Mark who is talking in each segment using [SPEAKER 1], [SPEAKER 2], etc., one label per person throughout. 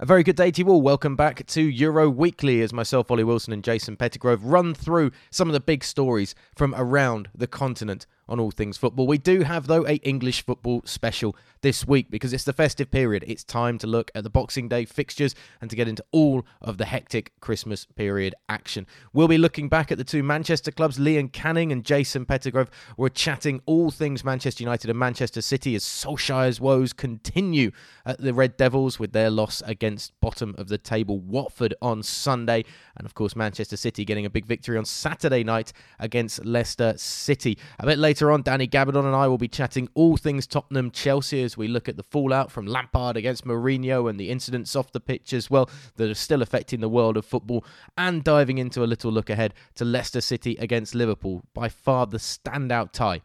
[SPEAKER 1] A very good day to you all. Welcome back to Euro Weekly as myself, Ollie Wilson, and Jason Pettigrove run through some of the big stories from around the continent on all things football. We do have, though, a English football special this week because it's the festive period. It's time to look at the Boxing Day fixtures and to get into all of the hectic Christmas period action. We'll be looking back at the two Manchester clubs. Liam Canning and Jason Pettigrove were chatting all things Manchester United and Manchester City as Solskjaer's woes continue at the Red Devils with their loss against bottom of the table Watford on Sunday. And of course, Manchester City getting a big victory on Saturday night against Leicester City. A bit later Later on, Danny Gabbidon and I will be chatting all things Tottenham Chelsea as we look at the fallout from Lampard against Mourinho and the incidents off the pitch as well that are still affecting the world of football, and diving into a little look ahead to Leicester City against Liverpool, by far the standout tie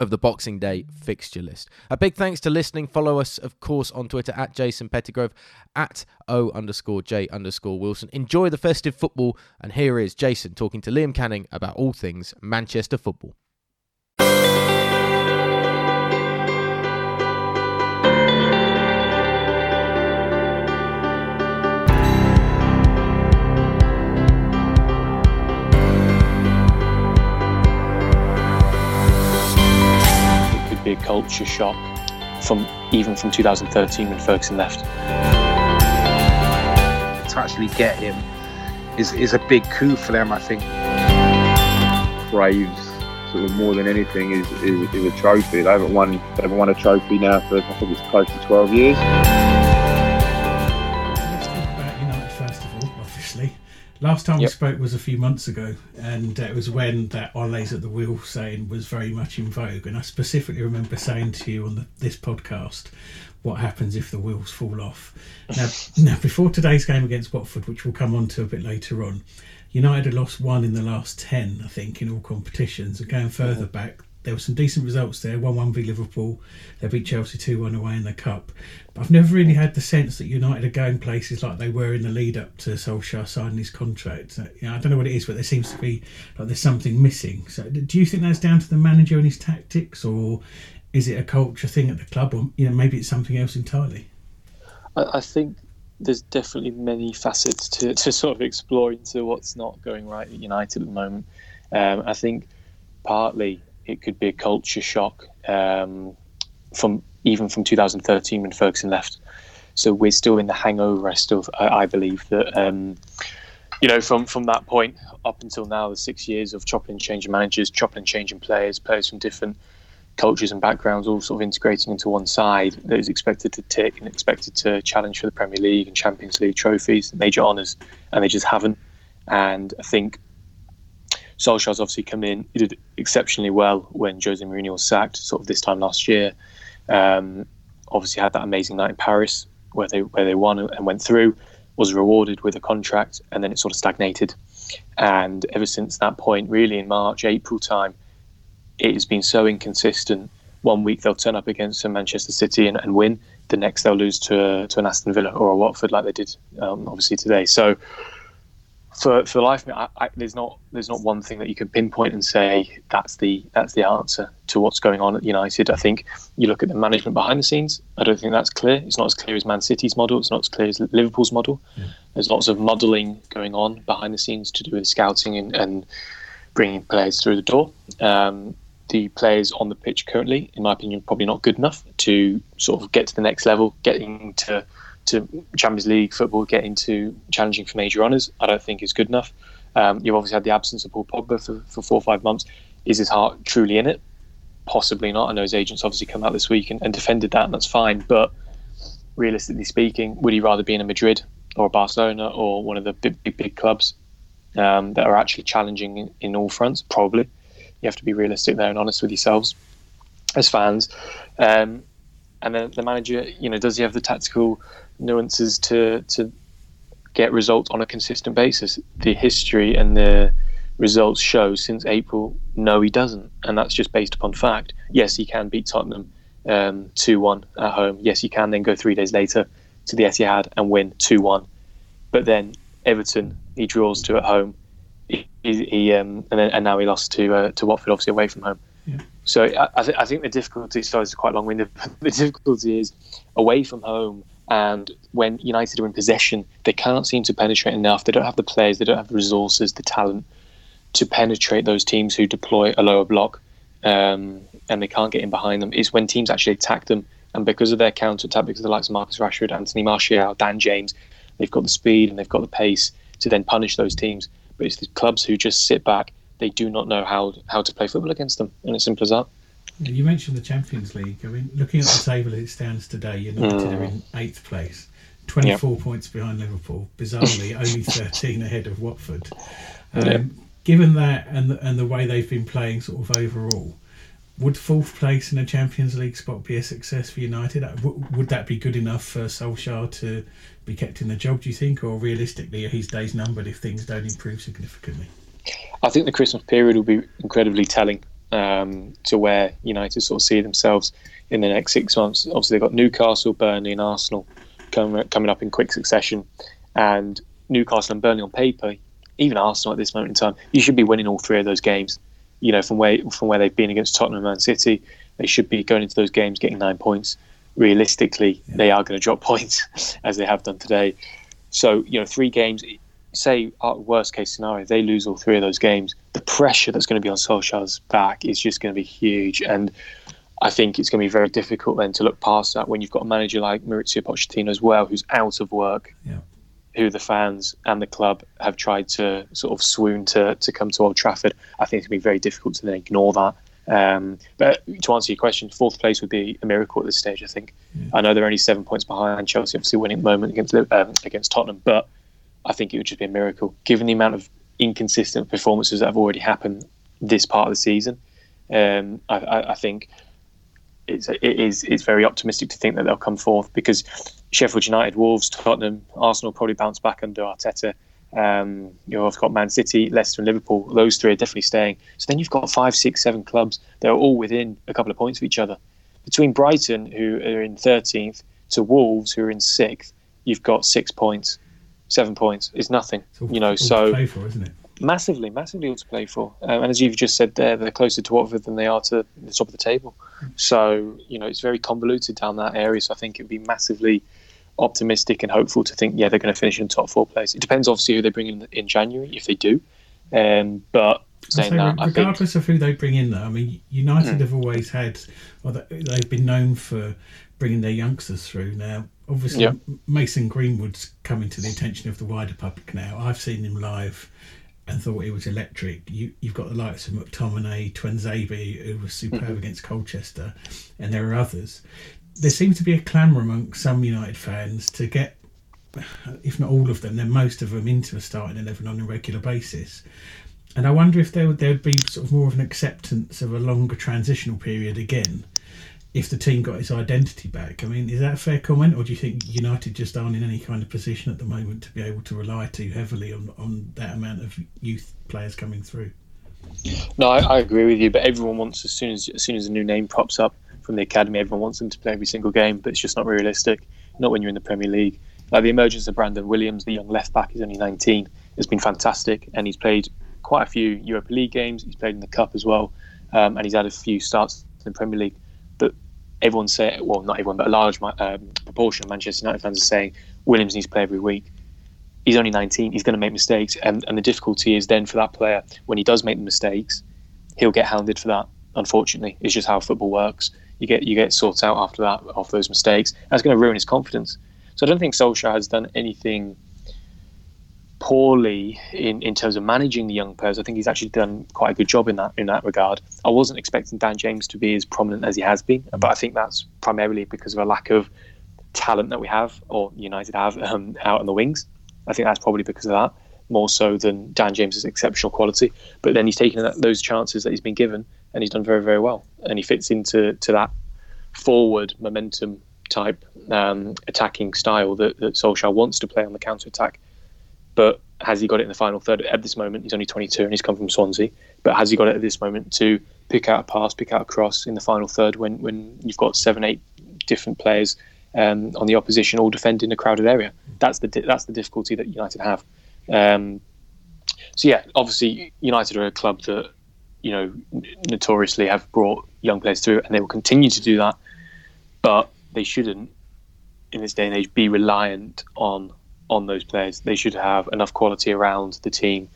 [SPEAKER 1] of the Boxing Day fixture list. A big thanks to listening. Follow us, of course, on Twitter at Jason Pettigrove, at O underscore J underscore Wilson. Enjoy the festive football, and here is Jason talking to Liam Canning about all things Manchester football.
[SPEAKER 2] Be a culture shock from even from 2013 when Ferguson left.
[SPEAKER 3] To actually get him is, is a big coup for them, I think.
[SPEAKER 4] Craves sort of more than anything is, is, is a trophy. They haven't won they haven't won a trophy now for I think it's close to 12 years.
[SPEAKER 5] Last time yep. we spoke was a few months ago, and it was when that Ole's at the wheel saying was very much in vogue. And I specifically remember saying to you on the, this podcast, what happens if the wheels fall off. Now, now, before today's game against Watford, which we'll come on to a bit later on, United had lost one in the last 10, I think, in all competitions. And going further back, there were some decent results there 1 1 v Liverpool. They beat Chelsea 2 1 away in the Cup. But I've never really had the sense that United are going places like they were in the lead up to Solskjaer signing his contract. So, you know, I don't know what it is, but there seems to be like there's something missing. So do you think that's down to the manager and his tactics, or is it a culture thing at the club, or you know maybe it's something else entirely?
[SPEAKER 2] I, I think there's definitely many facets to, to sort of explore into what's not going right at United at the moment. Um, I think partly it could be a culture shock um, from even from 2013 when Ferguson left. So we're still in the hangover. I still, I, believe that um, you know from from that point up until now, the six years of chopping and changing managers, chopping and changing players, players from different cultures and backgrounds all sort of integrating into one side that is expected to tick and expected to challenge for the Premier League and Champions League trophies, major honours, and they just haven't. And I think Solskjaer's obviously come in. He did exceptionally well when Jose Mourinho was sacked, sort of this time last year. Um, obviously had that amazing night in Paris where they where they won and went through. Was rewarded with a contract, and then it sort of stagnated. And ever since that point, really in March, April time, it has been so inconsistent. One week they'll turn up against Manchester City and, and win. The next they'll lose to to an Aston Villa or a Watford like they did um, obviously today. So for for life, I, I, there's not there's not one thing that you can pinpoint and say that's the that's the answer to what's going on at United. I think you look at the management behind the scenes. I don't think that's clear. It's not as clear as Man City's model. It's not as clear as Liverpool's model. Yeah. There's lots of modelling going on behind the scenes to do with scouting and, and bringing players through the door. Um, the players on the pitch currently, in my opinion, probably not good enough to sort of get to the next level, getting to to Champions League football, get into challenging for major honours, I don't think is good enough. Um, you've obviously had the absence of Paul Pogba for, for four or five months. Is his heart truly in it? Possibly not. I know his agents obviously come out this week and, and defended that, and that's fine. But realistically speaking, would he rather be in a Madrid or a Barcelona or one of the big, big, big clubs um, that are actually challenging in, in all fronts? Probably. You have to be realistic there and honest with yourselves as fans. Um, and then the manager, you know, does he have the tactical nuances to to get results on a consistent basis. The history and the results show since April, no, he doesn't, and that's just based upon fact. Yes, he can beat Tottenham um, two um, one at home. Yes, he can then go three days later to the Etihad and win two one, but then Everton he draws to at home. He, he um, and then and now he lost to uh, to Watford, obviously away from home. So I, I, th- I think the difficulty, sorry, it's quite long winded, the difficulty is away from home And when United are in possession, they can't seem to penetrate enough. They don't have the players, they don't have the resources, the talent to penetrate those teams who deploy a lower block um, and they can't get in behind them. Is when teams actually attack them. And because of their counter attack, because of the likes of Marcus Rashford, Anthony Martial, Dan James, they've got the speed and they've got the pace to then punish those teams. But it's the clubs who just sit back. They do not know how how to play football against them, and it's simple as that.
[SPEAKER 5] You mentioned the Champions League. I mean, looking at the table as it stands today, United mm. are in eighth place, 24 yep. points behind Liverpool. Bizarrely, only 13 ahead of Watford. Um, yep. Given that and the, and the way they've been playing, sort of overall, would fourth place in a Champions League spot be a success for United? Uh, would that be good enough for Solskjaer to be kept in the job? Do you think, or realistically, are his days numbered if things don't improve significantly?
[SPEAKER 2] I think the Christmas period will be incredibly telling um, to where United sort of see themselves in the next six months. Obviously, they've got Newcastle, Burnley, and Arsenal coming coming up in quick succession, and Newcastle and Burnley on paper, even Arsenal at this moment in time, you should be winning all three of those games. You know, from where from where they've been against Tottenham and Man City, they should be going into those games getting nine points. Realistically, yeah. they are going to drop points as they have done today. So, you know, three games say uh, worst case scenario, they lose all three of those games, the pressure that's going to be on Solskjaer's back is just going to be huge. And I think it's going to be very difficult then to look past that when you've got a manager like Mauricio Pochettino as well, who's out of work, yeah. who the fans and the club have tried to sort of swoon to, to come to Old Trafford. I think it's going to be very difficult to then ignore that. Um, but to answer your question, fourth place would be a miracle at this stage. I think. Yeah. I know they're only seven points behind Chelsea, obviously winning at the moment against um, against Tottenham, but I think it would just be a miracle, given the amount of inconsistent performances that have already happened this part of the season. Um, I, I, I, think it's it is it's very optimistic to think that they'll come forth because Sheffield United, Wolves, Tottenham, Arsenal probably bounce back under Arteta. Um, you know, I've got Man City, Leicester, and Liverpool. Those three are definitely staying. So then you've got five, six, seven clubs. They're all within a couple of points of each other. Between Brighton, who are in 13th, to Wolves, who are in sixth, you've got six points seven points is nothing.
[SPEAKER 5] you
[SPEAKER 2] know,
[SPEAKER 5] so for, isn't it?
[SPEAKER 2] Massively, massively all to play for. Um, and as you've just said there, they're closer to Watford than they are to the top of the table. So, you know, it's very convoluted down that area. So I think it would be massively optimistic and hopeful to think, yeah, they're going to finish in top four place. It depends, obviously, who they bring in in January, if they do. Um, but saying that,
[SPEAKER 5] regardless
[SPEAKER 2] think,
[SPEAKER 5] of who they bring in, though, I mean, United mm. have always had, well, they've been known for bringing their youngsters through. Now, obviously, yep. Mason Greenwood's coming to the attention of the wider public now. I've seen him live and thought he was electric. You, have got the likes of McTominay, Tuanzebe, who was superb mm-hmm. against Colchester, and there are others. There seems to be a clamour among some United fans to get, if not all of them, then most of them into a starting 11 on a regular basis. And I wonder if there would, there would be sort of more of an acceptance of a longer transitional period again if the team got its identity back. I mean, is that a fair comment, or do you think United just aren't in any kind of position at the moment to be able to rely too heavily on, on that amount of youth players coming through?
[SPEAKER 2] No, I, I agree with you. But everyone wants as soon as as soon as a new name pops up from the academy, everyone wants them to play every single game. But it's just not realistic. Not when you're in the Premier League. Like the emergence of Brandon Williams, the young left back, is only 19, has been fantastic, and he's played quite a few Europa League games. He's played in the Cup as well, um, and he's had a few starts in the Premier League everyone say, well, not everyone, but a large um, proportion of Manchester United fans are saying Williams needs to play every week. He's only 19. He's going to make mistakes, and and the difficulty is then for that player when he does make the mistakes, he'll get hounded for that. Unfortunately, it's just how football works. You get you get sorted out after that, after those mistakes. That's going to ruin his confidence. So I don't think Solskjaer has done anything poorly in, in terms of managing the young players. I think he's actually done quite a good job in that in that regard. I wasn't expecting Dan James to be as prominent as he has been, but I think that's primarily because of a lack of talent that we have or United have um, out on the wings. I think that's probably because of that more so than Dan James's exceptional quality. But then he's taken those chances that he's been given and he's done very very well, and he fits into to that forward momentum type um, attacking style that, that Solskjaer wants to play on the counter attack but has he got it in the final third? At this moment, he's only 22 and he's come from Swansea. But has he got it at this moment to pick out a pass, pick out a cross in the final third when, when you've got seven, eight different players um, on the opposition all defending a crowded area? That's the that's the difficulty that United have. Um, so yeah, obviously United are a club that you know notoriously have brought young players through, and they will continue to do that. But they shouldn't in this day and age be reliant on on those players. They should have enough quality around the team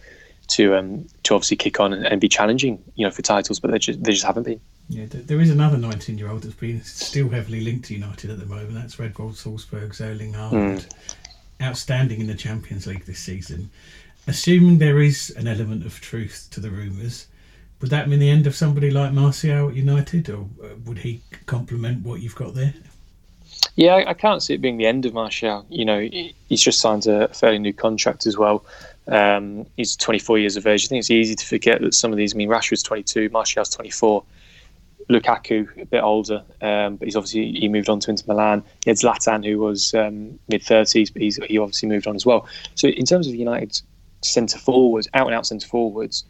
[SPEAKER 2] to um, to obviously kick on and, and, be challenging, you know, for titles. But they just they just haven't been.
[SPEAKER 5] Yeah, there is another 19 year old that's been still heavily linked to United at the moment. That's Red Bull Salzburg's Erling Haaland. Mm. Outstanding in the Champions League this season. Assuming there is an element of truth to the rumours, would that mean the end of somebody like Martial at United, or uh, would he complement what you've got there?
[SPEAKER 2] Yeah, I can't see it being the end of Martial. You know, he's just signed a fairly new contract as well. Um, he's 24 years of age. I think it's easy to forget that some of these. I mean, Rashford's 22, Martial's 24. Lukaku a bit older, um, but he's obviously he moved on to Inter Milan. He had Zlatan, who was um, mid 30s, but he's he obviously moved on as well. So in terms of United's centre forwards, out and out centre forwards,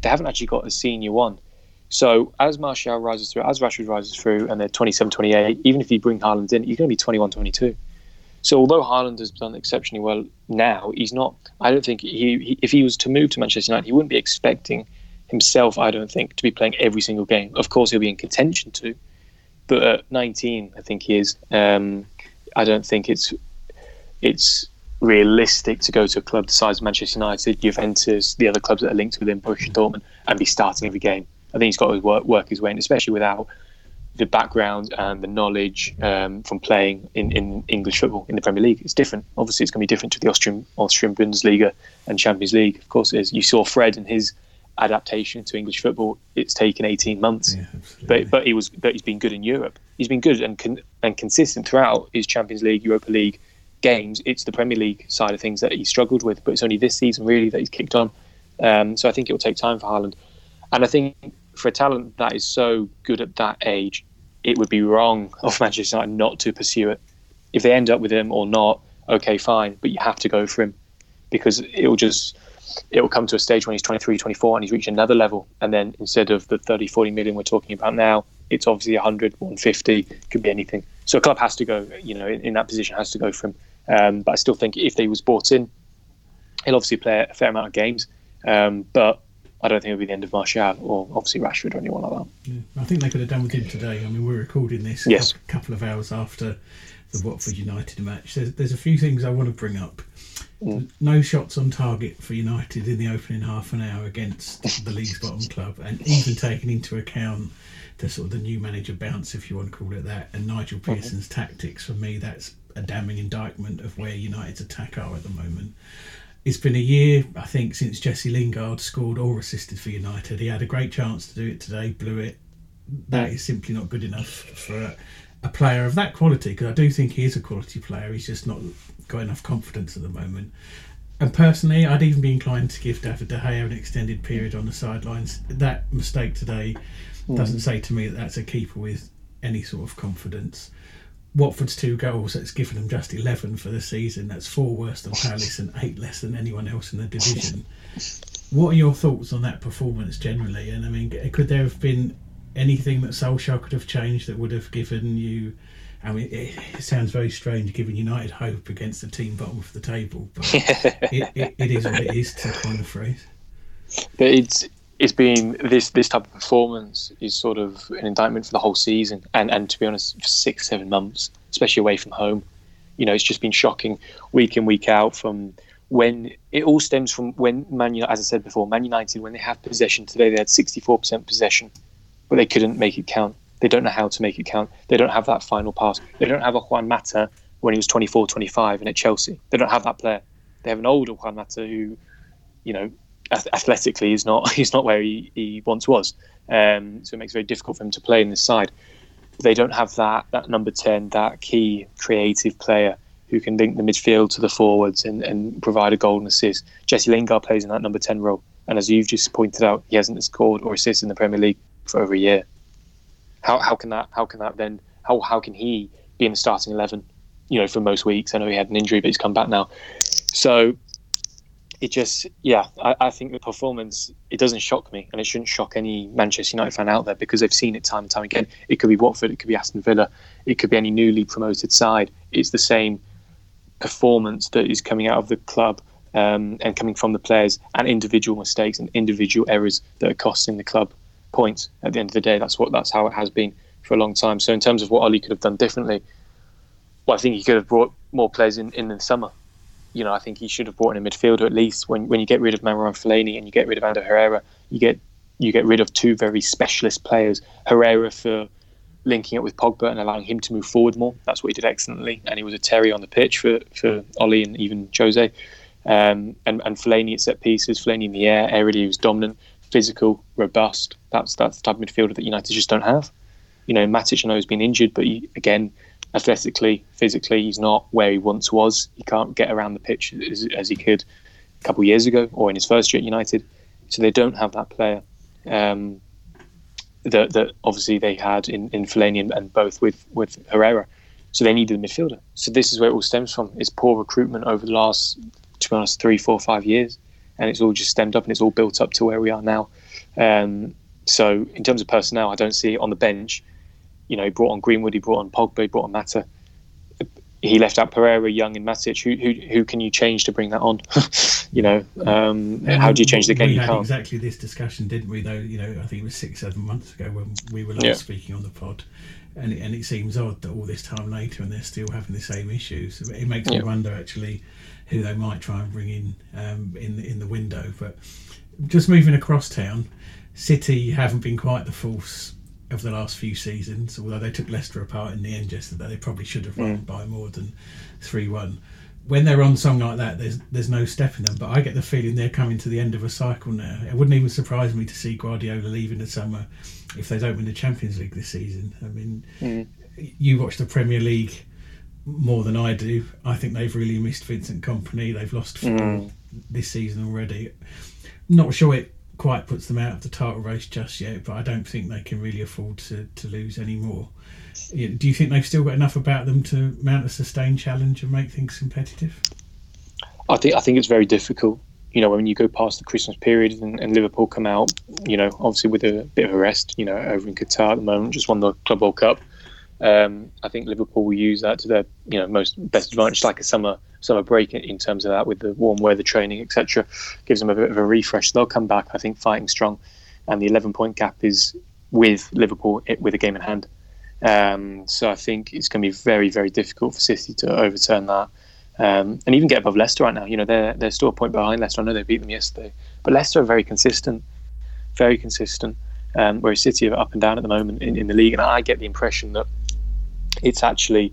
[SPEAKER 2] they haven't actually got a senior one. So as Martial rises through, as Rashford rises through, and they're 27, 28, even if you bring Haaland in, you're going to be 21, 22. So although Haaland has done exceptionally well now, he's not. I don't think he, he, if he was to move to Manchester United, he wouldn't be expecting himself. I don't think to be playing every single game. Of course, he'll be in contention to, but at 19, I think he is. Um, I don't think it's it's realistic to go to a club the size of Manchester United, Juventus, the other clubs that are linked with him, Borussia Dortmund, and be starting every game. I think he's got to work, work his way in, especially without the background and the knowledge um, from playing in, in English football in the Premier League. It's different. Obviously, it's going to be different to the Austrian Austrian Bundesliga and Champions League. Of course, it is. You saw Fred and his adaptation to English football. It's taken 18 months, yeah, but but he was but he's been good in Europe. He's been good and con- and consistent throughout his Champions League, Europa League games. It's the Premier League side of things that he struggled with, but it's only this season really that he's kicked on. Um, so I think it will take time for Haaland, and I think for a talent that is so good at that age, it would be wrong of Manchester United not to pursue it. If they end up with him or not, okay, fine, but you have to go for him because it will just it will come to a stage when he's 23, 24 and he's reached another level. And then instead of the 30, 40 million we're talking about now, it's obviously 100, 150, could be anything. So a club has to go, you know, in, in that position has to go for him. Um, but I still think if they was bought in, he'll obviously play a fair amount of games. Um, but I don't think it'll be the end of Martial or obviously Rashford or anyone like that.
[SPEAKER 5] Yeah, I think they could have done with him today. I mean, we're recording this yes. a couple of hours after the Watford United match. There's, there's a few things I want to bring up. Mm. No shots on target for United in the opening half an hour against the league's bottom club, and even taking into account the sort of the new manager bounce, if you want to call it that, and Nigel mm-hmm. Pearson's mm-hmm. tactics. For me, that's a damning indictment of where United's attack are at the moment. It's been a year, I think, since Jesse Lingard scored or assisted for United. He had a great chance to do it today, blew it. That is simply not good enough for a, a player of that quality. Because I do think he is a quality player. He's just not got enough confidence at the moment. And personally, I'd even be inclined to give David De Gea an extended period on the sidelines. That mistake today mm. doesn't say to me that that's a keeper with any sort of confidence. Watford's two goals, that's given them just 11 for the season. That's four worse than Palace and eight less than anyone else in the division. What are your thoughts on that performance generally? And I mean, could there have been anything that Solskjaer could have changed that would have given you? I mean, it, sounds very strange giving United hope against the team bottom of the table, but it, it, it is what it is to coin the phrase.
[SPEAKER 2] But it's it's been this this type of performance is sort of an indictment for the whole season, and and to be honest, for six seven months, especially away from home, you know, it's just been shocking week in week out. From when it all stems from when Man United, as I said before, Man United when they have possession today, they had sixty four percent possession, but they couldn't make it count. They don't know how to make it count. They don't have that final pass. They don't have a Juan Mata when he was 24, 25 and at Chelsea. They don't have that player. They have an older Juan Mata who, you know, athletically he's not he's not where he, he once was. Um, so it makes it very difficult for him to play in this side. They don't have that that number ten, that key creative player who can link the midfield to the forwards and, and provide a goal and assist. Jesse Lingard plays in that number ten role, and as you've just pointed out, he hasn't scored or assisted in the Premier League for over a year. How how can that how can that then how how can he be in the starting eleven? You know, for most weeks. I know he had an injury, but he's come back now. So it just yeah I, I, think the performance it doesn't shock me and it shouldn't shock any manchester united fan out there because they've seen it time and time again. It could be watford it could be aston villa it could be any newly promoted side. It's the same performance that is coming out of the club um, and coming from the players and individual mistakes and individual errors that are costing the club points at the end of the day. That's what that's how it has been for a long time. So in terms of what Ollie could have done differently well, I think he could have brought more players in in the summer. You know, I think he should have brought in a midfielder at least. When when you get rid of Marouane Fellaini and you get rid of Ander Herrera, you get you get rid of two very specialist players. Herrera for linking up with Pogba and allowing him to move forward more. That's what he did excellently, and he was a Terry on the pitch for for Ollie and even Jose. Um, and and Fellaini at set pieces, Fellaini in the air, aerially he was dominant, physical, robust. That's that's the type of midfielder that United just don't have. You know, Matic I know has been injured, but he, again, athletically, physically, he's not where he once was. He can't get around the pitch as, as he could a couple of years ago or in his first year at United. So they don't have that player um, that, that obviously they had in, in Fellaini and, and both with, with Herrera. So they needed a midfielder. So this is where it all stems from. It's poor recruitment over the last, to be honest, three, four, five years. And it's all just stemmed up and it's all built up to where we are now. Um, so in terms of personnel, I don't see it on the bench you know, he brought on Greenwood, he brought on Pogba, he brought on Mata. He left out Pereira, Young, and Matic. Who, who, who can you change to bring that on? you know, um, how do you change the game?
[SPEAKER 5] We had exactly this discussion, didn't we? Though, you know, I think it was six, seven months ago when we were last
[SPEAKER 2] Yeah.
[SPEAKER 5] speaking on the pod, and it, and it seems odd that all this time later and they're still having the same issues. It makes me wonder actually who they might try and bring in um, in in the window. But just moving across town, City haven't been quite the force of the last few seasons. Although they took Leicester apart in the end yesterday, they probably should have won mm. by more than three one. When they're on song like that, there's there's no stopping them. But I get the feeling they're coming to the end of a cycle now. It wouldn't even surprise me to see Guardiola leaving the summer if they don't win the Champions League this season. I mean, mm. you watch the Premier League more than I do. I think they've really missed Vincent Kompany. They've lost four mm. this season already. Not sure it quite puts them out of the title race just yet, but I don't think they can really afford to, to lose any more. Do you think they've still got enough about them to mount a sustained challenge and make things competitive?
[SPEAKER 2] I think I think it's very difficult. You know, when you go past the Christmas period and, and Liverpool come out, you know, obviously with a bit of a rest, you know, over in Qatar at the moment, just won the Club World Cup. Um, I think Liverpool will use that to their, you know, most best advantage, like a summer summer break in, terms of that with the warm weather training, etc. Gives them a bit of a refresh. They'll come back, I think, fighting strong, and the 11 point gap is with Liverpool with a game in hand. Um, so I think it's going to be very, very difficult for City to overturn that. Um, and even get above Leicester right now. You know, they're they're still a point behind Leicester. I know they beat them yesterday, but Leicester are very consistent, very consistent. Um, whereas City are up and down at the moment in, in the league, and I get the impression that it's actually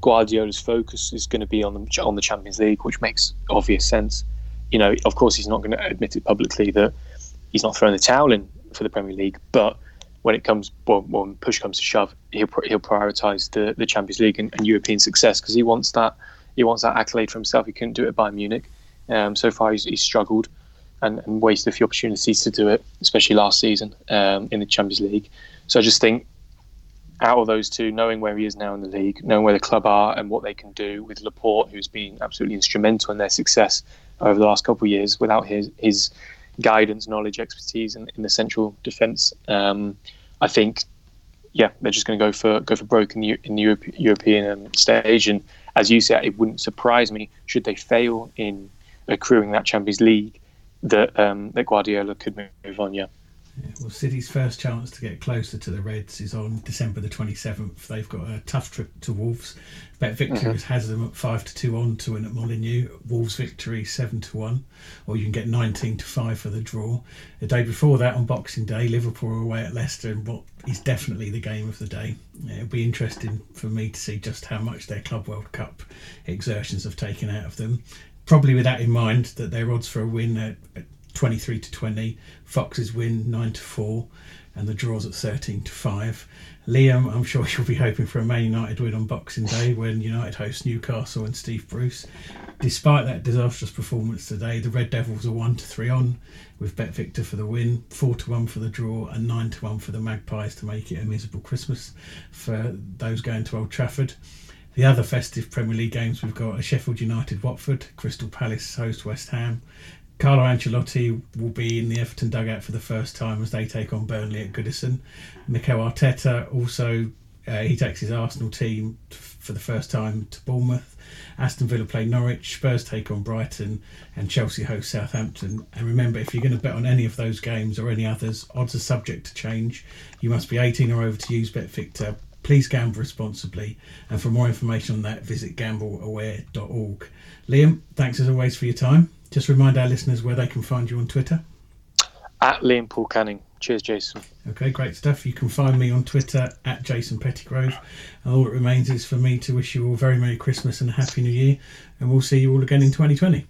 [SPEAKER 2] Guardiola's focus is going to be on the on the Champions League, which makes obvious sense. You know, of course, he's not going to admit it publicly that he's not throwing the towel in for the Premier League, but when it comes, well, when push comes to shove, he'll he'll prioritise the, the Champions League and, and European success because he wants that he wants that accolade for himself. He couldn't do it by Munich. Um, so far, he's, he's struggled and, and wasted a few opportunities to do it, especially last season um, in the Champions League. So I just think out of those two, knowing where he is now in the league, knowing where the club are and what they can do with Laporte, who's been absolutely instrumental in their success over the last couple of years, without his his guidance, knowledge, expertise in, in the central defence, um, I think, yeah, they're just going to go for go for broke in the, in the Europe, European um, stage. And as you said, it wouldn't surprise me should they fail in accruing that Champions League that um, that Guardiola could move on. Yeah.
[SPEAKER 5] Well, City's first chance to get closer to the Reds is on December the 27th. They've got a tough trip to Wolves. BetVictor's mm-hmm. has them at 5 to 2 on to win at Molineux. Wolves victory 7 to 1. Or you can get 19 to 5 for the draw. The day before that, on Boxing Day, Liverpool are away at Leicester in what is definitely the game of the day. It'll be interesting for me to see just how much their Club World Cup exertions have taken out of them. Probably with that in mind, that their odds for a win at, at 23 to 20, Foxes win 9 to 4, and the draws at 13 to 5. Liam, I'm sure you'll be hoping for a Man United win on Boxing Day when United hosts Newcastle and Steve Bruce. Despite that disastrous performance today, the Red Devils are 1 to 3 on, with Bet Victor for the win, 4 to 1 for the draw, and 9 to 1 for the Magpies to make it a miserable Christmas for those going to Old Trafford. The other festive Premier League games we've got are Sheffield United Watford, Crystal Palace host West Ham. Carlo Ancelotti will be in the Everton dugout for the first time as they take on Burnley at Goodison. Mikel Arteta also uh, he takes his Arsenal team t- for the first time to Bournemouth. Aston Villa play Norwich, Spurs take on Brighton, and Chelsea host Southampton. And remember, if you're going to bet on any of those games or any others, odds are subject to change. You must be 18 or over to use BetVictor. Please gamble responsibly. And for more information on that, visit gambleaware.org. Liam, thanks as always for your time. Just remind our listeners where they can find you on Twitter.
[SPEAKER 2] At Liam Paul Canning. Cheers, Jason.
[SPEAKER 5] Okay, great stuff. You can find me on Twitter at Jason Pettigrove. And all that remains is for me to wish you all very Merry Christmas and a Happy New Year. And we'll see you all again in 2020.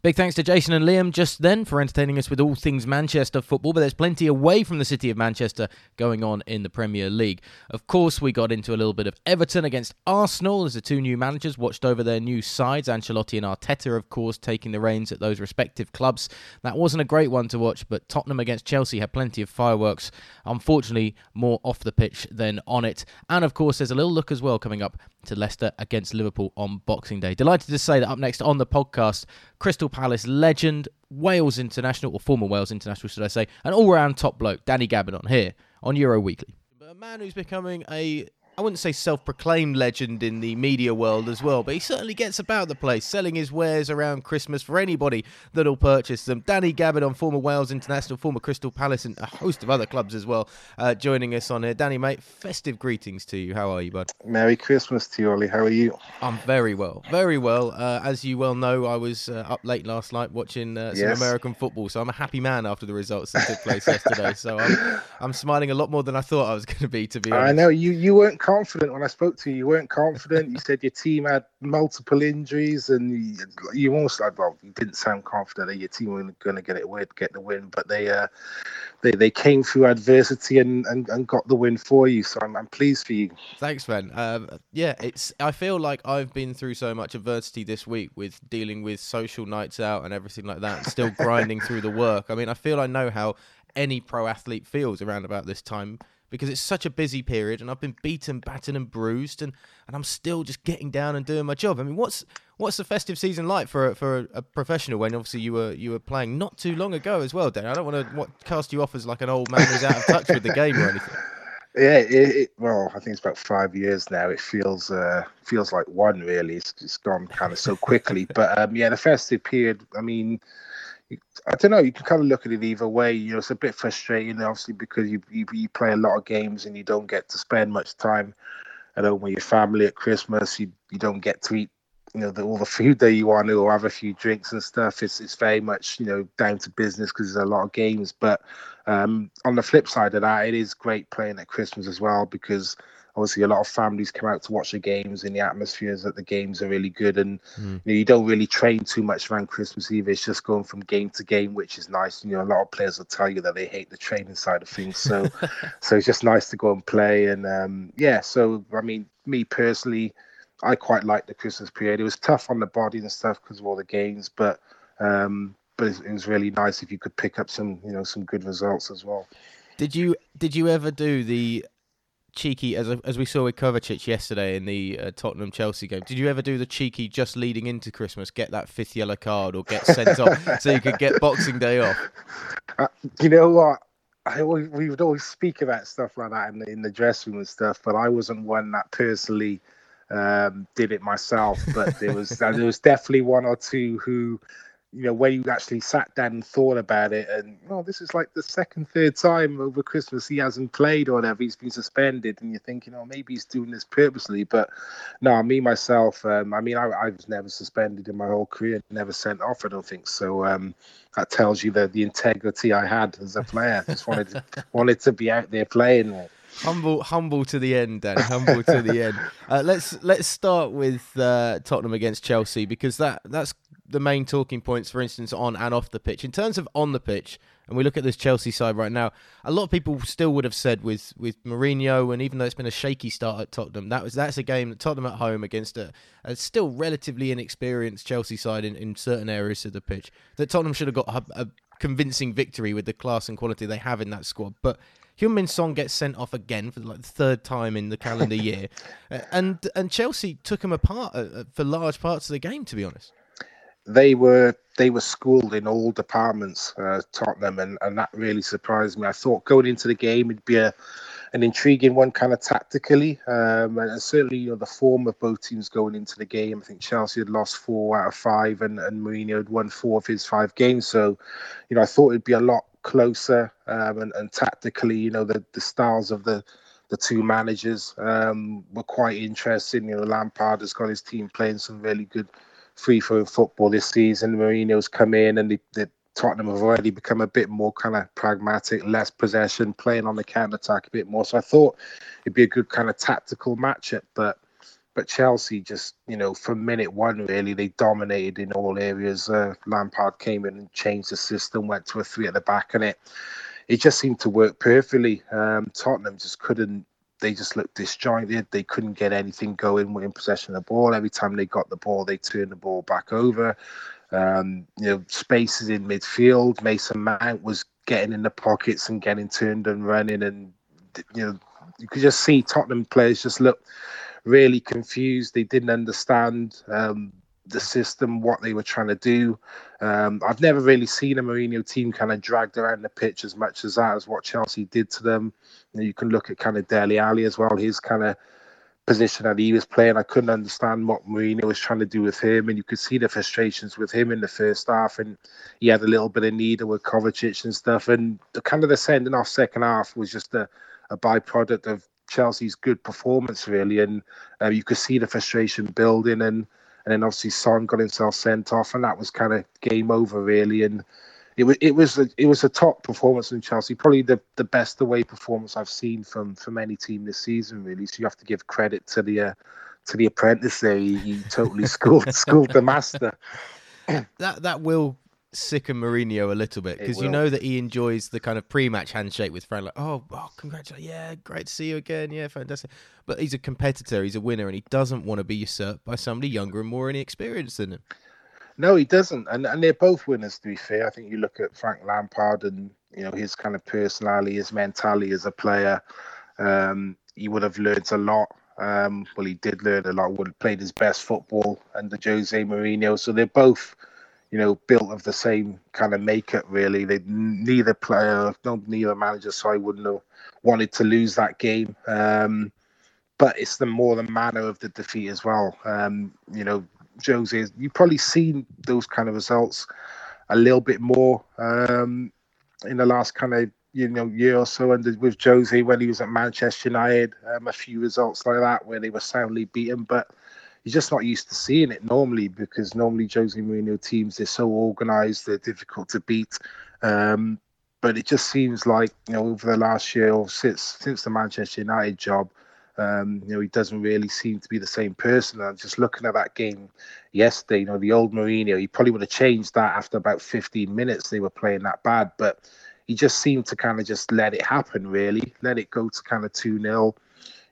[SPEAKER 1] Big thanks to Jason and Liam just then for entertaining us with all things Manchester football, but there's plenty away from the city of Manchester going on in the Premier League. Of course, we got into a little bit of Everton against Arsenal as the two new managers watched over their new sides. Ancelotti and Arteta, of course, taking the reins at those respective clubs. That wasn't a great one to watch, but Tottenham against Chelsea had plenty of fireworks. Unfortunately, more off the pitch than on it. And of course, there's a little look as well coming up to Leicester against Liverpool on Boxing Day. Delighted to say that up next on the podcast, Crystal Palace legend, Wales international, or former Wales international, should I say, an all round top bloke, Danny Gabbidon, here on Euro Weekly. A man who's becoming a I wouldn't say self proclaimed legend in the media world as well, but he certainly gets about the place selling his wares around Christmas for anybody that'll purchase them. Danny Gabbidon former Wales international, former Crystal Palace, and a host of other clubs as well, uh, joining us on here. Danny, mate, festive greetings to you. How are you, bud?
[SPEAKER 6] Merry Christmas to you, Ollie. How are you?
[SPEAKER 1] I'm very well, very well. Uh, as you well know, I was uh, up late last night watching uh, some yes. American football, so I'm a happy man after the results that took place yesterday. So I'm, I'm smiling a lot more than I thought I was going to be, to be honest.
[SPEAKER 6] I know you, you weren't confident when I spoke to you. You weren't confident. You said your team had multiple injuries, and you, you almost well, you didn't sound confident that your team were going to get it win, get the win, but they uh, they they came through adversity and, and, and got the win for you. So I'm, I'm pleased for you.
[SPEAKER 1] Thanks, man. Um, yeah, it's I feel like I've been through so much adversity this week with dealing with social nights out and everything like that, still grinding through the work. I mean, I feel I know how any pro athlete feels around about this time because it's such a busy period and I've been beaten, battered and bruised and, and I'm still just getting down and doing my job. I mean, what's what's the festive season like for for a, a professional when obviously you were you were playing not too long ago as well, Dan? I don't want to what, cast you off as like an old man who's out of touch with the game or anything.
[SPEAKER 6] Yeah, it, it, well, I think it's about five years now. It feels uh, feels like one really. It's, it's gone kind of so quickly. but um, yeah, the festive period. I mean, I don't know. You can kind of look at it either way. You know, it's a bit frustrating, obviously, because you, you you play a lot of games and you don't get to spend much time at home with your family at Christmas. You you don't get to eat, you know, the, all the food that you want to, or have a few drinks and stuff. It's it's very much you know down to business because there's a lot of games. But um, on the flip side of that, it is great playing at Christmas as well because obviously a lot of families come out to watch the games and the atmospheres at the games are really good and mm. you, know, you don't really train too much around christmas eve it's just going from game to game which is nice you know a lot of players will tell you that they hate the training side of things so so it's just nice to go and play and um, yeah so i mean me personally i quite like the christmas period it was tough on the body and stuff because of all the games but um, but it was really nice if you could pick up some you know some good results as well
[SPEAKER 1] did you did you ever do the cheeky as as we saw with Kovacic yesterday in the uh, Tottenham Chelsea game. Did you ever do the cheeky just leading into Christmas, get that fifth yellow card or get sent off so you could get Boxing Day off?
[SPEAKER 6] Uh, you know what? I always, we would always speak about stuff like that in the, in the dressing room and stuff, but I wasn't one that personally um, did it myself. But there was there was definitely one or two who you know, when you actually sat down and thought about it, and oh, this is like the second, third time over Christmas he hasn't played or whatever, he's been suspended, and you're thinking, oh, maybe he's doing this purposely. But no, me myself, um, I mean, I, I, was never suspended in my whole career, never sent off. I don't think so. Um, that tells you the the integrity I had as a player. Just wanted wanted to be out there playing.
[SPEAKER 1] Humble, humble to the end, Dan. Humble to the end. Uh, let's let's start with uh, Tottenham against Chelsea because that that's the main talking points, for instance, on and off the pitch. In terms of on the pitch, and we look at this Chelsea side right now, a lot of people still would have said with with Mourinho, and even though it's been a shaky start at Tottenham, that was that's a game that Tottenham at home against a, a still relatively inexperienced Chelsea side in, in certain areas of the pitch, that Tottenham should have got a, a convincing victory with the class and quality they have in that squad. But Heung-min Son gets sent off again for like the third time in the calendar year, and and Chelsea took him apart uh, uh, for large parts of the game. To be honest
[SPEAKER 6] they were they were schooled in all departments, uh, Tottenham, and, and that really surprised me. I thought going into the game it'd be a an intriguing one, kind of tactically, um, and certainly you know the form of both teams going into the game. I think Chelsea had lost four out of five, and and Mourinho had won four of his five games. So, you know, I thought it'd be a lot closer um, and, and tactically, you know, the the styles of the the two managers um, were quite interesting. You know, Lampard has got his team playing some really good free flowing football this season. Mourinho's come in and the, the Tottenham have already become a bit more kind of pragmatic, less possession, playing on the counter attack a bit more. So I thought it'd be a good kind of tactical matchup, but but Chelsea just, you know, from minute one, really, they dominated in all areas. Uh, Lampard came in and changed the system, went to a three at the back, and it it just seemed to work perfectly. Um, Tottenham just couldn't. They just looked disjointed. They couldn't get anything going in possession of the ball. Every time they got the ball, they turned the ball back over. Um, you know, spaces in midfield. Mason Mount was getting in the pockets and getting turned and running, and you know, you could just see Tottenham players just look really confused. They didn't understand um, the system, what they were trying to do. Um, I've never really seen a Mourinho team kind of dragged around the pitch as much as that, as what Chelsea did to them. You, know, you can look at kind of Dele Alli as well, his kind of position that he was playing. I couldn't understand what Mourinho was trying to do with him, and you could see the frustrations with him in the first half. And he had a little bit of need with Kovacic and stuff. And the kind of the sending off second half was just a, a byproduct of Chelsea's good performance, really. And uh, you could see the frustration building, and and then obviously Son got himself sent off, and that was kind of game over, really. And it was it was a, it was a top performance in Chelsea, probably the, the best away performance I've seen from from any team this season, really. So you have to give credit to the uh, to the apprentice there. He, he totally schooled schooled the master.
[SPEAKER 1] that that will sicken Mourinho a little bit because you know that he enjoys the kind of pre-match handshake with Frank. Like, oh, oh, congratulations, yeah, great to see you again, yeah, fantastic. But he's a competitor, he's a winner, and he doesn't want to be usurped by somebody younger and more inexperienced than him.
[SPEAKER 6] No, he doesn't, and and they're both winners. To be fair, I think you look at Frank Lampard and you know his kind of personality, his mentality as a player. Um, he would have learned a lot. Um, well, he did learn a lot. Would have played his best football under Jose Mourinho. So they're both you know, built of the same kind of makeup. Really, they neither player, no, neither manager, so I wouldn't have wanted to lose that game. Um, but it's the more the manner of the defeat as well. Um, you know, Jose, you've probably seen those kind of results a little bit more um, in the last kind of you know year or so, and with Jose when he was at Manchester United, um, a few results like that where they were soundly beaten, but you're just not used to seeing it normally because normally Jose Mourinho teams they're so organised, they're difficult to beat. Um, but it just seems like you know over the last year or since since the Manchester United job, um, you know he doesn't really seem to be the same person. And just looking at that game yesterday, you know the old Mourinho, he probably would have changed that after about 15 minutes. They were playing that bad, but he just seemed to kind of just let it happen, really, let it go to kind of two 0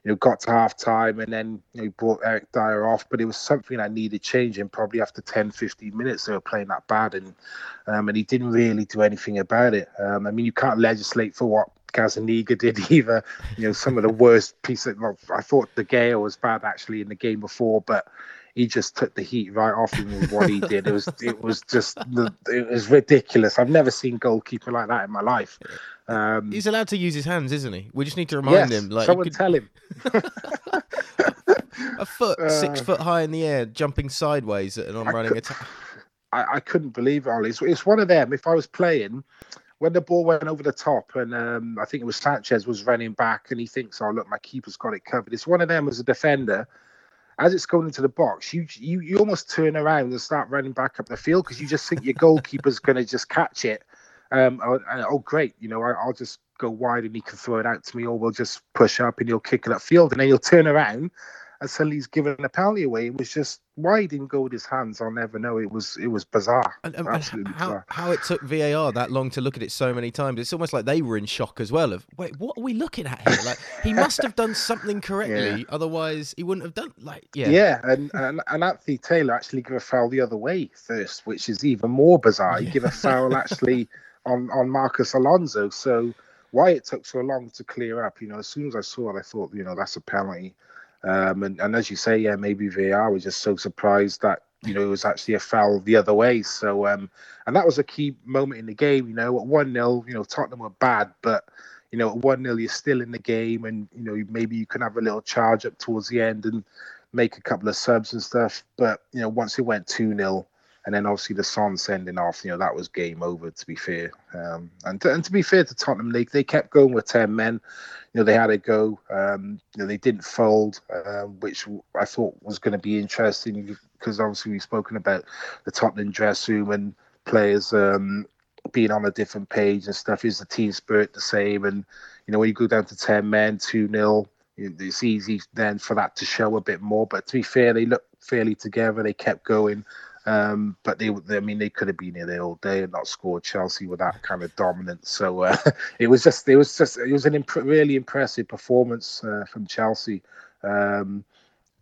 [SPEAKER 6] you know, got to half time and then you know, brought Eric Dier off. But it was something that needed changing probably after 10, 15 minutes. They were playing that bad and um, and he didn't really do anything about it. Um, I mean, you can't legislate for what Gazzaniga did either. You know, some of the worst pieces. Well, I thought De Gea was bad actually in the game before, but he just took the heat right off him with what he did. It was it was just it was ridiculous. I've never seen goalkeeper like that in my life. Um,
[SPEAKER 1] He's allowed to use his hands, isn't he? We just need to remind
[SPEAKER 6] yes,
[SPEAKER 1] him. Like
[SPEAKER 6] someone
[SPEAKER 1] could...
[SPEAKER 6] tell him.
[SPEAKER 1] a foot, uh, six foot high in the air, jumping sideways at an on-running attack.
[SPEAKER 6] I, I, couldn't believe it, Ollie. It's, it's, one of them. If I was playing, when the ball went over the top, and um, I think it was Sanchez was running back, and he thinks, "Oh, look, my keeper's got it covered." It's one of them as a defender. As it's going into the box, you you, you almost turn around and start running back up the field because you just think your goalkeeper's going to just catch it. Um, oh, oh, great, you know, I, will just go wide and he can throw it out to me, or we'll just push up and he'll kick it upfield, and then you'll turn around and suddenly he's given a penalty away. It was just why he didn't go with his hands. I'll never know. It was it was bizarre.
[SPEAKER 1] And, and Absolutely how, bizarre. How it took VAR that long to look at it so many times. It's almost like they were in shock as well. Of wait, what are we looking at here? Like he must have done something correctly, yeah. otherwise he wouldn't have done. Like yeah,
[SPEAKER 6] yeah. And and, and Anthony Taylor actually gave a foul the other way first, which is even more bizarre. He gave a foul actually on on Marcos Alonso. So why it took so long to clear up, you know, as soon as I saw it, I thought, you know, that's a penalty. Um, and, and as you say, yeah, maybe VAR was just so surprised that you know it was actually a foul the other way. So um, and that was a key moment in the game. You know, at one 0 you know Tottenham were bad, but you know at one 0 you're still in the game, and you know maybe you can have a little charge up towards the end and make a couple of subs and stuff. But you know once it went two 0 and then obviously the Son sending off, you know, that was game over. To be fair, um, and to, and to be fair to Tottenham, they they kept going with ten men. You know, they had a go. Um, you know, they didn't fold, uh, which I thought was going to be interesting because obviously we've spoken about the Tottenham dress room and players um, being on a different page and stuff. Is the team spirit the same? And you know, when you go down to ten men, two 0 it's easy then for that to show a bit more. But to be fair, they looked fairly together. They kept going. Um, but they, I mean, they could have been there all day and not scored Chelsea with that kind of dominance. So uh, it was just, it was just, it was an imp- really impressive performance uh, from Chelsea. Um,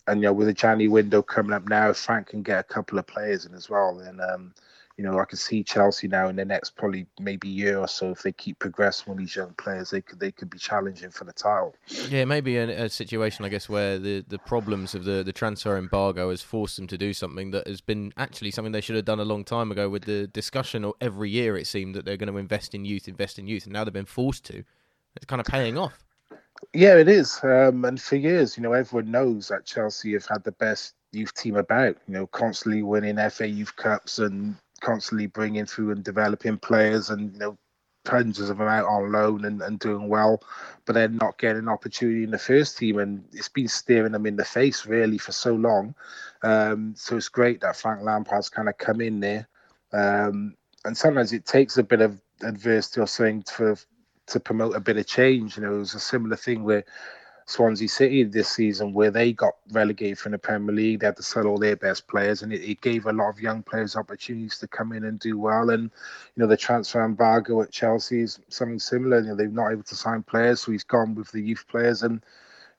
[SPEAKER 6] and you know, with the January window coming up now, Frank can get a couple of players in as well, then um, you know, I can see Chelsea now in the next probably maybe year or so if they keep progressing with these young players, they could they could be challenging for the title.
[SPEAKER 1] Yeah, maybe a, a situation I guess where the, the problems of the, the transfer embargo has forced them to do something that has been actually something they should have done a long time ago. With the discussion or every year, it seemed that they're going to invest in youth, invest in youth, and now they've been forced to. It's kind of paying off.
[SPEAKER 6] Yeah, it is. Um, and for years, you know, everyone knows that Chelsea have had the best youth team about. You know, constantly winning FA Youth Cups and constantly bringing through and developing players and you know hundreds of them out on loan and, and doing well, but then not getting an opportunity in the first team. And it's been staring them in the face really for so long. Um, so it's great that Frank Lampard's kind of come in there. Um, and sometimes it takes a bit of adversity or something for to promote a bit of change. You know, it was a similar thing where Swansea City this season where they got relegated from the Premier League. They had to sell all their best players, and it, it, gave a lot of young players opportunities to come in and do well. And you know, the transfer embargo at Chelsea is something similar. You know, they're not able to sign players, so he's gone with the youth players, and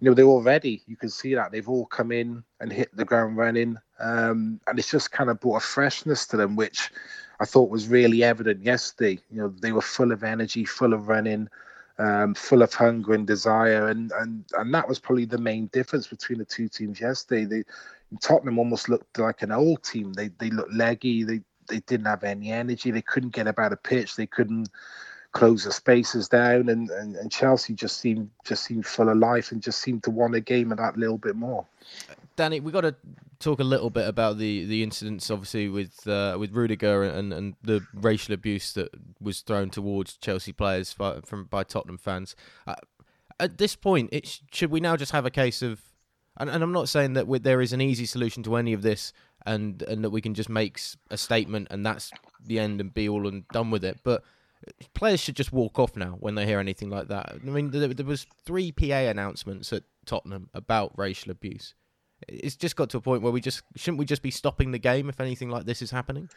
[SPEAKER 6] you know they're all ready. You can see that they've all come in and hit the ground running, um, and it's just kind of brought a freshness to them, which I thought was really evident yesterday. You know, they were full of energy, full of running um, full of hunger and desire, and and and that was probably the main difference between the two teams yesterday. They Tottenham almost looked like an old team. They they looked leggy. They they didn't have any energy. They couldn't get about a pitch. They couldn't close the spaces down, and, and, and Chelsea just seemed just seemed full of life and just seemed to want a game of that little bit more.
[SPEAKER 1] Danny, we got to talk a little bit about the, the incidents, obviously with uh, with Rudiger and, and the racial abuse that was thrown towards Chelsea players by, from by Tottenham fans. Uh, at this point, it, should we now just have a case of, and, and I'm not saying that there is an easy solution to any of this, and and that we can just make a statement and that's the end and be all and done with it, but players should just walk off now when they hear anything like that. I mean, there was three PA announcements at Tottenham about racial abuse it's just got to a point where we just shouldn't we just be stopping the game if anything like this is happening?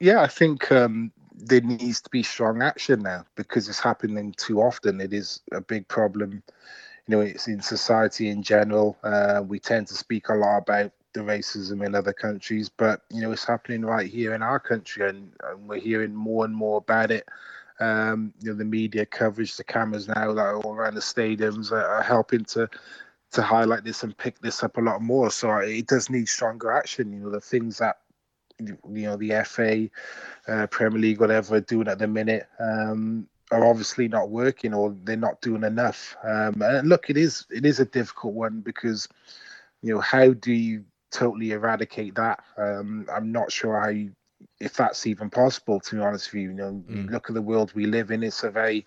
[SPEAKER 6] Yeah, I think um, there needs to be strong action now because it's happening too often. It is a big problem. You know, it's in society in general. Uh, we tend to speak a lot about the racism in other countries, but you know, it's happening right here in our country, and, and we're hearing more and more about it. Um, you know, the media coverage, the cameras now that are all around the stadiums are, are helping to to highlight this and pick this up a lot more. So it does need stronger action. You know, the things that you know the FA, uh, Premier League, whatever are doing at the minute um, are obviously not working or they're not doing enough. Um, and look, it is it is a difficult one because you know how do you totally eradicate that? Um, I'm not sure how you, if that's even possible. To be honest with you, you know, mm. you look at the world we live in. It's a very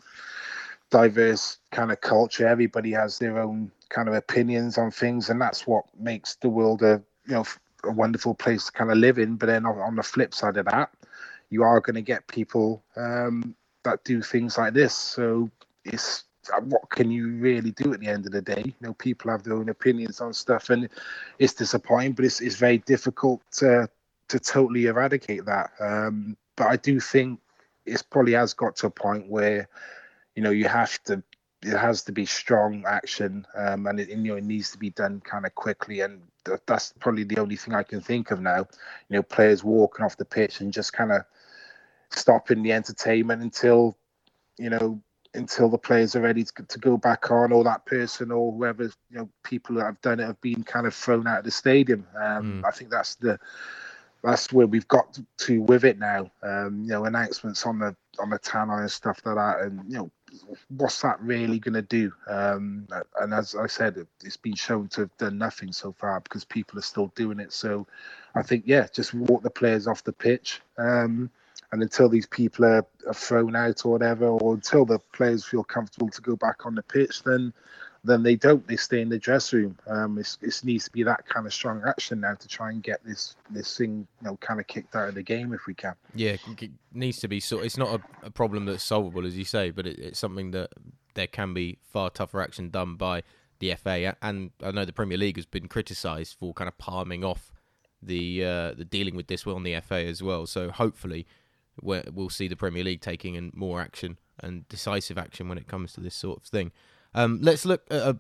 [SPEAKER 6] diverse kind of culture. Everybody has their own kind of opinions on things, and that's what makes the world a you know a wonderful place to kind of live in. But then on the flip side of that, you are going to get people um, that do things like this. So it's uh, what can you really do at the end of the day? You know, people have their own opinions on stuff, and it's disappointing, but it's it's very difficult to to totally eradicate that. Um, but I do think it probably has got to a point where you know you have to it has to be strong action, um, and it, you know it needs to be done kind of quickly. And th- that's probably the only thing I can think of now. You know, players walking off the pitch and just kind of stopping the entertainment until you know until the players are ready to, to go back on, or that person or whoever you know people that have done it have been kind of thrown out of the stadium. Um, mm. I think that's the that's where we've got to with it now. Um, you know, announcements on the on the tannoy and stuff like that, and you know what's that really going to do? Um, and as I said, it's been shown to have done nothing so far because people are still doing it. So I think yeah, just walk the players off the pitch. Um, and until these people are, are thrown out or whatever, or until the players feel comfortable to go back on the pitch, then then they don't. They stay in the dressing room. Um, it needs to be that kind of strong action now to try and get this this thing, you know, kind of kicked out of the game if we can.
[SPEAKER 1] Yeah, it needs to be. So it's not a, a problem that's solvable, as you say, but it, it's something that there can be far tougher action done by the FA. And I know the Premier League has been criticised for kind of palming off the uh, the dealing with this on the FA as well. So hopefully, we'll see the Premier League taking in more action and decisive action when it comes to this sort of thing. Um, let's look at a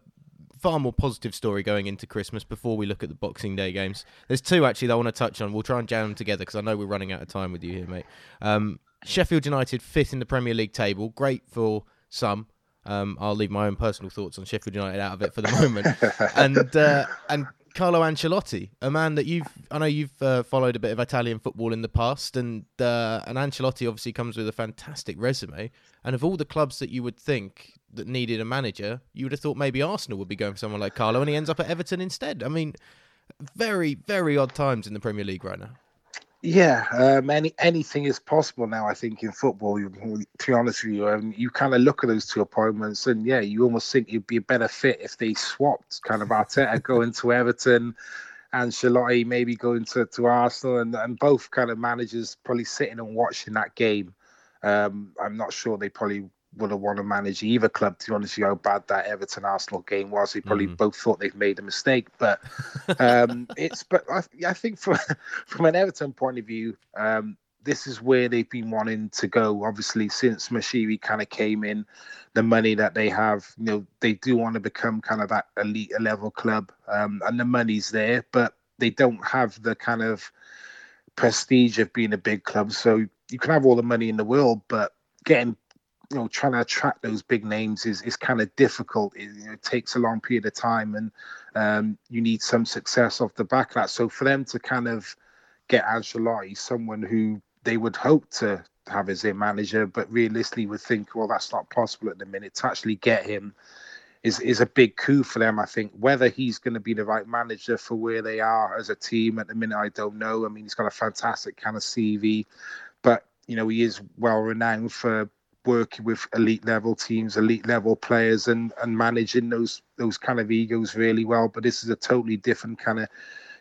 [SPEAKER 1] far more positive story going into Christmas before we look at the Boxing Day games. There's two actually that I want to touch on. We'll try and jam them together because I know we're running out of time with you here, mate. Um, Sheffield United fifth in the Premier League table. Great for some. Um, I'll leave my own personal thoughts on Sheffield United out of it for the moment. and uh, and Carlo Ancelotti, a man that you've I know you've uh, followed a bit of Italian football in the past, and uh, and Ancelotti obviously comes with a fantastic resume. And of all the clubs that you would think that needed a manager, you would have thought maybe Arsenal would be going for someone like Carlo, and he ends up at Everton instead. I mean, very, very odd times in the Premier League right now.
[SPEAKER 6] Yeah, um, any anything is possible now. I think in football, you, to be honest with you, um, you kind of look at those two appointments, and yeah, you almost think you'd be a better fit if they swapped, kind of Arteta going to Everton, and Ancelotti maybe going to, to Arsenal, and, and both kind of managers probably sitting and watching that game. Um, I'm not sure they probably would have want to manage either club. To be honest, you how bad that Everton Arsenal game was. They probably mm. both thought they've made a mistake, but um, it's. But I, I, think from from an Everton point of view, um, this is where they've been wanting to go. Obviously, since Moshiri kind of came in, the money that they have, you know, they do want to become kind of that elite level club, um, and the money's there, but they don't have the kind of prestige of being a big club. So you can have all the money in the world, but getting you know trying to attract those big names is is kind of difficult. It, you know, takes a long period of time, and um, you need some success off the back of that. So for them to kind of get Ancelotti, someone who they would hope to have as their manager, but realistically would think, well, that's not possible at the minute. To actually get him is is a big coup for them. I think whether he's going to be the right manager for where they are as a team at the minute, I don't know. I mean, he's got a fantastic kind of CV, but you know he is well renowned for working with elite level teams, elite level players, and and managing those those kind of egos really well. But this is a totally different kind of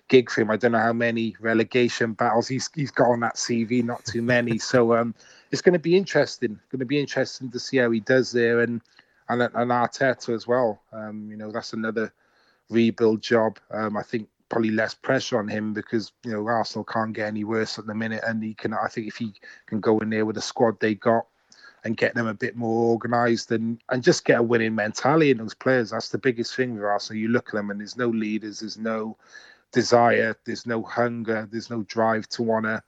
[SPEAKER 6] gig for him. I don't know how many relegation battles he's he's got on that CV. Not too many. so um, it's going to be interesting. Going to be interesting to see how he does there, and and and Arteta as well. Um, you know, that's another rebuild job. Um, I think probably less pressure on him because you know Arsenal can't get any worse at the minute, and he can. I think if he can go in there with the squad they got and get them a bit more organised and and just get a winning mentality in those players. That's the biggest thing with Arsenal. You look at them and there's no leaders, there's no desire, there's no hunger, there's no drive to wanna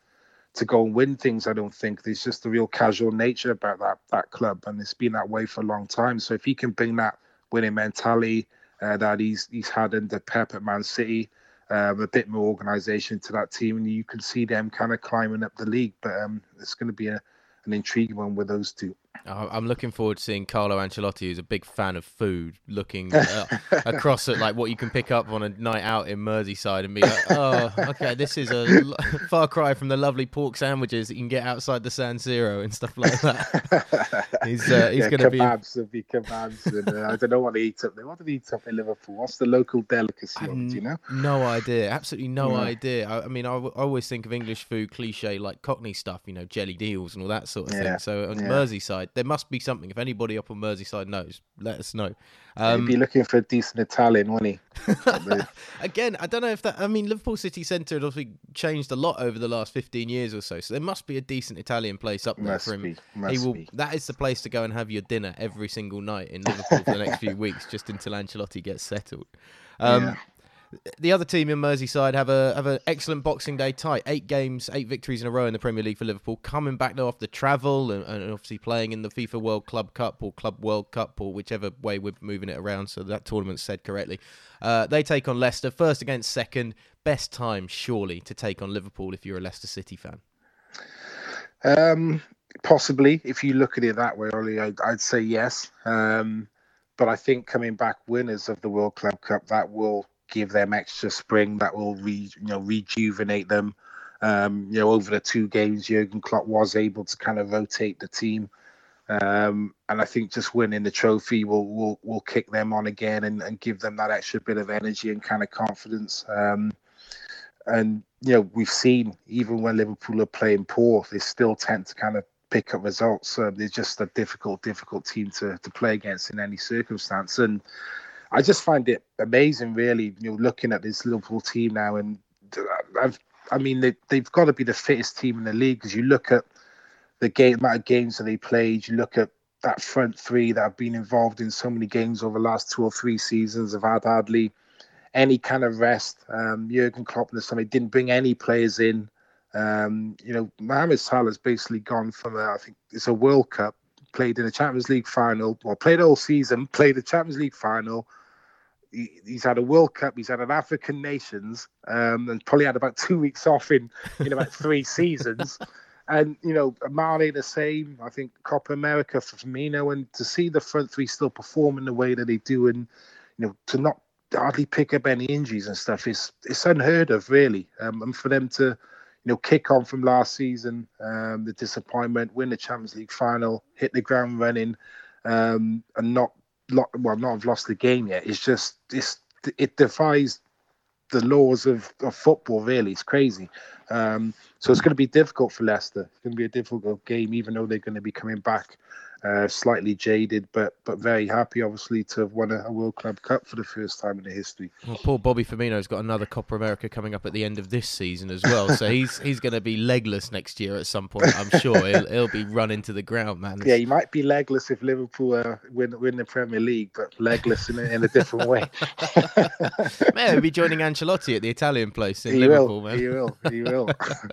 [SPEAKER 6] to go and win things. I don't think there's just a real casual nature about that that club, and it's been that way for a long time. So if he can bring that winning mentality uh, that he's he's had under Pep at Man City. Um, a bit more organisation to that team, and you can see them kind of climbing up the league. But um, it's going to be a, an intriguing one with those two.
[SPEAKER 1] I'm looking forward to seeing Carlo Ancelotti, who's a big fan of food, looking uh, across at like what you can pick up on a night out in Merseyside and be like, "Oh, okay, this is a far cry from the lovely pork sandwiches that you can get outside the San Siro and stuff like that." he's uh, he's yeah, going to be
[SPEAKER 6] kebabs and be kebabs, and uh, I don't know what they eat up there. What do they eat up in Liverpool? What's the local delicacy? do you know?
[SPEAKER 1] No idea. Absolutely no yeah. idea. I, I mean, I, w- I always think of English food cliche like Cockney stuff, you know, jellied eels and all that sort of yeah. thing. So on Merseyside there must be something. If anybody up on Merseyside knows, let us know.
[SPEAKER 6] Um, He'd be looking for a decent Italian, wouldn't he?
[SPEAKER 1] Again, I don't know if that. I mean, Liverpool City Centre has obviously changed a lot over the last fifteen years or so. So there must be a decent Italian place up there
[SPEAKER 6] must
[SPEAKER 1] for him.
[SPEAKER 6] Be, he
[SPEAKER 1] will.
[SPEAKER 6] Be.
[SPEAKER 1] That is the place to go and have your dinner every single night in Liverpool for the next few weeks, just until Ancelotti gets settled. Um, yeah the other team in Merseyside have a have an excellent Boxing Day tie. Eight games, eight victories in a row in the Premier League for Liverpool. Coming back though after travel and, and, obviously playing in the FIFA World Club Cup or Club World Cup or whichever way we're moving it around. So that tournament's said correctly. Uh, they take on Leicester first against second. Best time surely to take on Liverpool if you're a Leicester City fan.
[SPEAKER 6] Um, possibly, if you look at it that way, Ollie, I'd, I'd say yes. Um, but I think coming back winners of the World Club Cup that will give them extra spring, that will re, you know rejuvenate them. Um, you know, over the two games, Jurgen Klopp was able to kind of rotate the team. Um, and I think just winning the trophy will will will kick them on again and, and give them that extra bit of energy and kind of confidence. Um, and you know we've seen even when Liverpool are playing poor, they still tend to kind of pick up results. They're just a difficult, difficult team to to play against in any circumstance. And I just find it amazing, really. You know, looking at this Liverpool team now, and I've, I mean, they they've got to be the fittest team in the league because you look at the game amount of games that they played. You look at that front three that have been involved in so many games over the last two or three seasons. Have had hardly any kind of rest. Um, Jurgen Klopp in the summer didn't bring any players in. Um, you know, Mohamed Salah's basically gone from a, I think it's a World Cup, played in a Champions League final, or played all season, played a Champions League final. He, he's had a World Cup, he's had an African Nations, um, and probably had about two weeks off in in about three seasons. And you know, Mane the same. I think Copa America for Firmino, and to see the front three still perform in the way that they do, and you know, to not hardly pick up any injuries and stuff is it's unheard of, really. Um, and for them to, you know, kick on from last season, um, the disappointment, win the Champions League final, hit the ground running, um, and not, well, not have lost the game yet. It's just it's it defies the laws of, of football. Really, it's crazy. Um, so it's going to be difficult for Leicester. It's going to be a difficult game, even though they're going to be coming back uh, slightly jaded, but but very happy, obviously, to have won a, a, World Club Cup for the first time in the history.
[SPEAKER 1] Well, poor Bobby Firmino's got another Copa America coming up at the end of this season as well, so he's he's going to be legless next year at some point. I'm sure he'll, he'll be running to the ground, man.
[SPEAKER 6] Yeah, he might be legless if Liverpool uh, win win the Premier League, but legless in a, in a different way.
[SPEAKER 1] man, he'll be joining Ancelotti at the Italian place in
[SPEAKER 6] he
[SPEAKER 1] Liverpool,
[SPEAKER 6] will,
[SPEAKER 1] man.
[SPEAKER 6] He will, he will.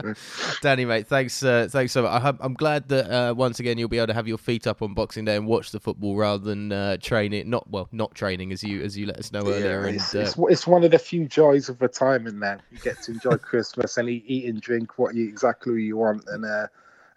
[SPEAKER 1] Danny, mate, thanks, uh, thanks so much. I, am glad that uh, once again you'll be able to have your feet up on Boxing Day and watch the football rather than uh, train it. Not well, not training as you as you let us know earlier.
[SPEAKER 6] Yeah, it's,
[SPEAKER 1] and,
[SPEAKER 6] it's, it's, one of the few joys of retirement. Now you get to enjoy Christmas and eat, eat and drink what you exactly you want, and uh,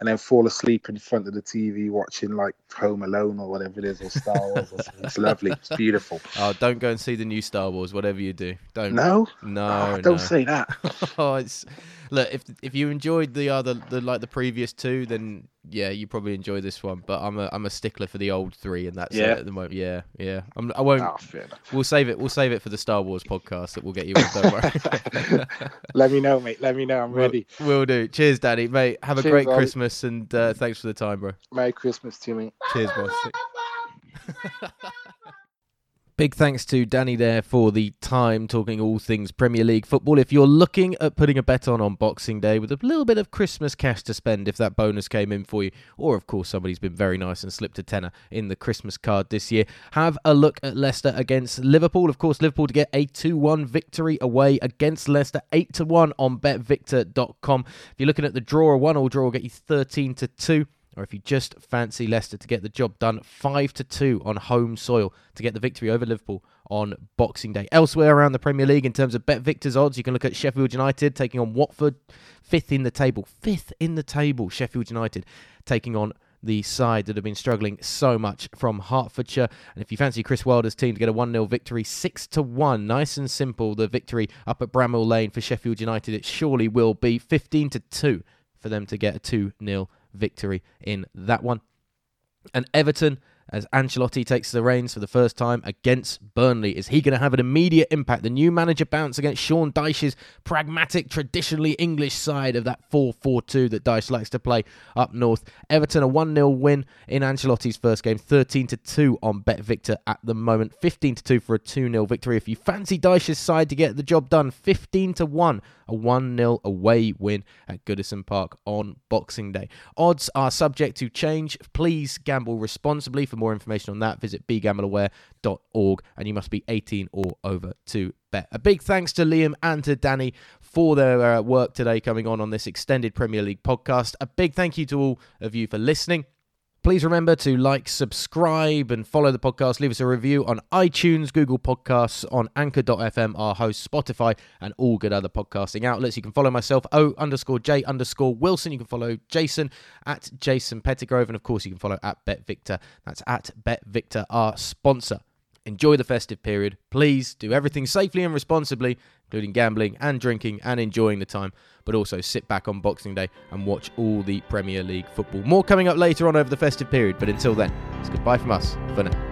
[SPEAKER 6] and then fall asleep in front of the TV watching like Home Alone or whatever it is, or Star Wars. Or. It's lovely. It's beautiful.
[SPEAKER 1] Oh, don't go and see the new Star Wars. Whatever you do, don't.
[SPEAKER 6] No,
[SPEAKER 1] no,
[SPEAKER 6] oh,
[SPEAKER 1] no.
[SPEAKER 6] don't say that.
[SPEAKER 1] oh, it's look if if you enjoyed the other the like the previous two, then yeah, you probably enjoy this one. But I'm a I'm a stickler for the old three, and that's
[SPEAKER 6] yeah.
[SPEAKER 1] it at the moment. Yeah, yeah. I'm, I won't.
[SPEAKER 6] Oh,
[SPEAKER 1] we'll save it. We'll save it for the Star Wars podcast that we'll get you on. Don't worry.
[SPEAKER 6] Let me know, mate. Let me know. I'm
[SPEAKER 1] we'll,
[SPEAKER 6] ready.
[SPEAKER 1] We'll do. Cheers, Danny, mate. Have a great
[SPEAKER 6] Ollie.
[SPEAKER 1] Christmas, and uh, thanks for the time, bro.
[SPEAKER 6] Merry Christmas to me.
[SPEAKER 1] Cheers, boss. Big thanks to Danny there for the time talking all things Premier League football. If you're looking at putting a bet on on Boxing Day with a little bit of Christmas cash to spend, if that bonus came in for you, or of course somebody's been very nice and slipped a tenner in the Christmas card this year, have a look at Leicester against Liverpool. Of course, Liverpool to get a 2 1 victory away against Leicester, 8 to 1 on betvictor.com. If you're looking at the draw, a 1 all draw will get you 13 to 2 or if you just fancy Leicester to get the job done, 5 to 2 on home soil to get the victory over Liverpool on Boxing Day. Elsewhere around the Premier League, in terms of BetVictor's odds, you can look at Sheffield United taking on Watford, fifth in the table. Fifth in the table, Sheffield United taking on the side that have been struggling so much from Hertfordshire. And if you fancy Chris Wilder's team to get a 1 0 victory, 6 to 1, nice and simple, the victory up at Bramall Lane for Sheffield United, it surely will be 15 to 2 for them to get a 2 0 victory in that one. And Everton, as Ancelotti takes the reins for the first time against Burnley, is he going to have an immediate impact? The new manager bounce against Sean Dyche's pragmatic, traditionally English side of that 4 4 2 that Dyche likes to play up north. Everton, a 1 0 win in Ancelotti's first game, 13 2 on BetVictor at the moment, 15 2 for a 2 0 victory. If you fancy Dyche's side to get the job done, 15 1 a 1 0 away win at Goodison Park on Boxing Day. Odds are subject to change. Please gamble responsibly. For more information on that, visit begambleaware.org and you must be 18 or over to bet. A big thanks to Liam and to Danny for their uh, work today coming on on this extended Premier League podcast. A big thank you to all of you for listening. Please remember to like, subscribe, and follow the podcast. Leave us a review on iTunes, Google Podcasts, on Anchor.fm, our host, Spotify, and all good other podcasting outlets. You can follow myself, O underscore J underscore Wilson. You can follow Jason at Jason Pettigrove. And of course, you can follow at BetVictor. That's at BetVictor, our sponsor. Enjoy the festive period. Please do everything safely and responsibly, including gambling and drinking and enjoying the time, but also sit back on Boxing Day and watch all the Premier League football. More coming up later on over the festive period, but until then, it's goodbye from us for now.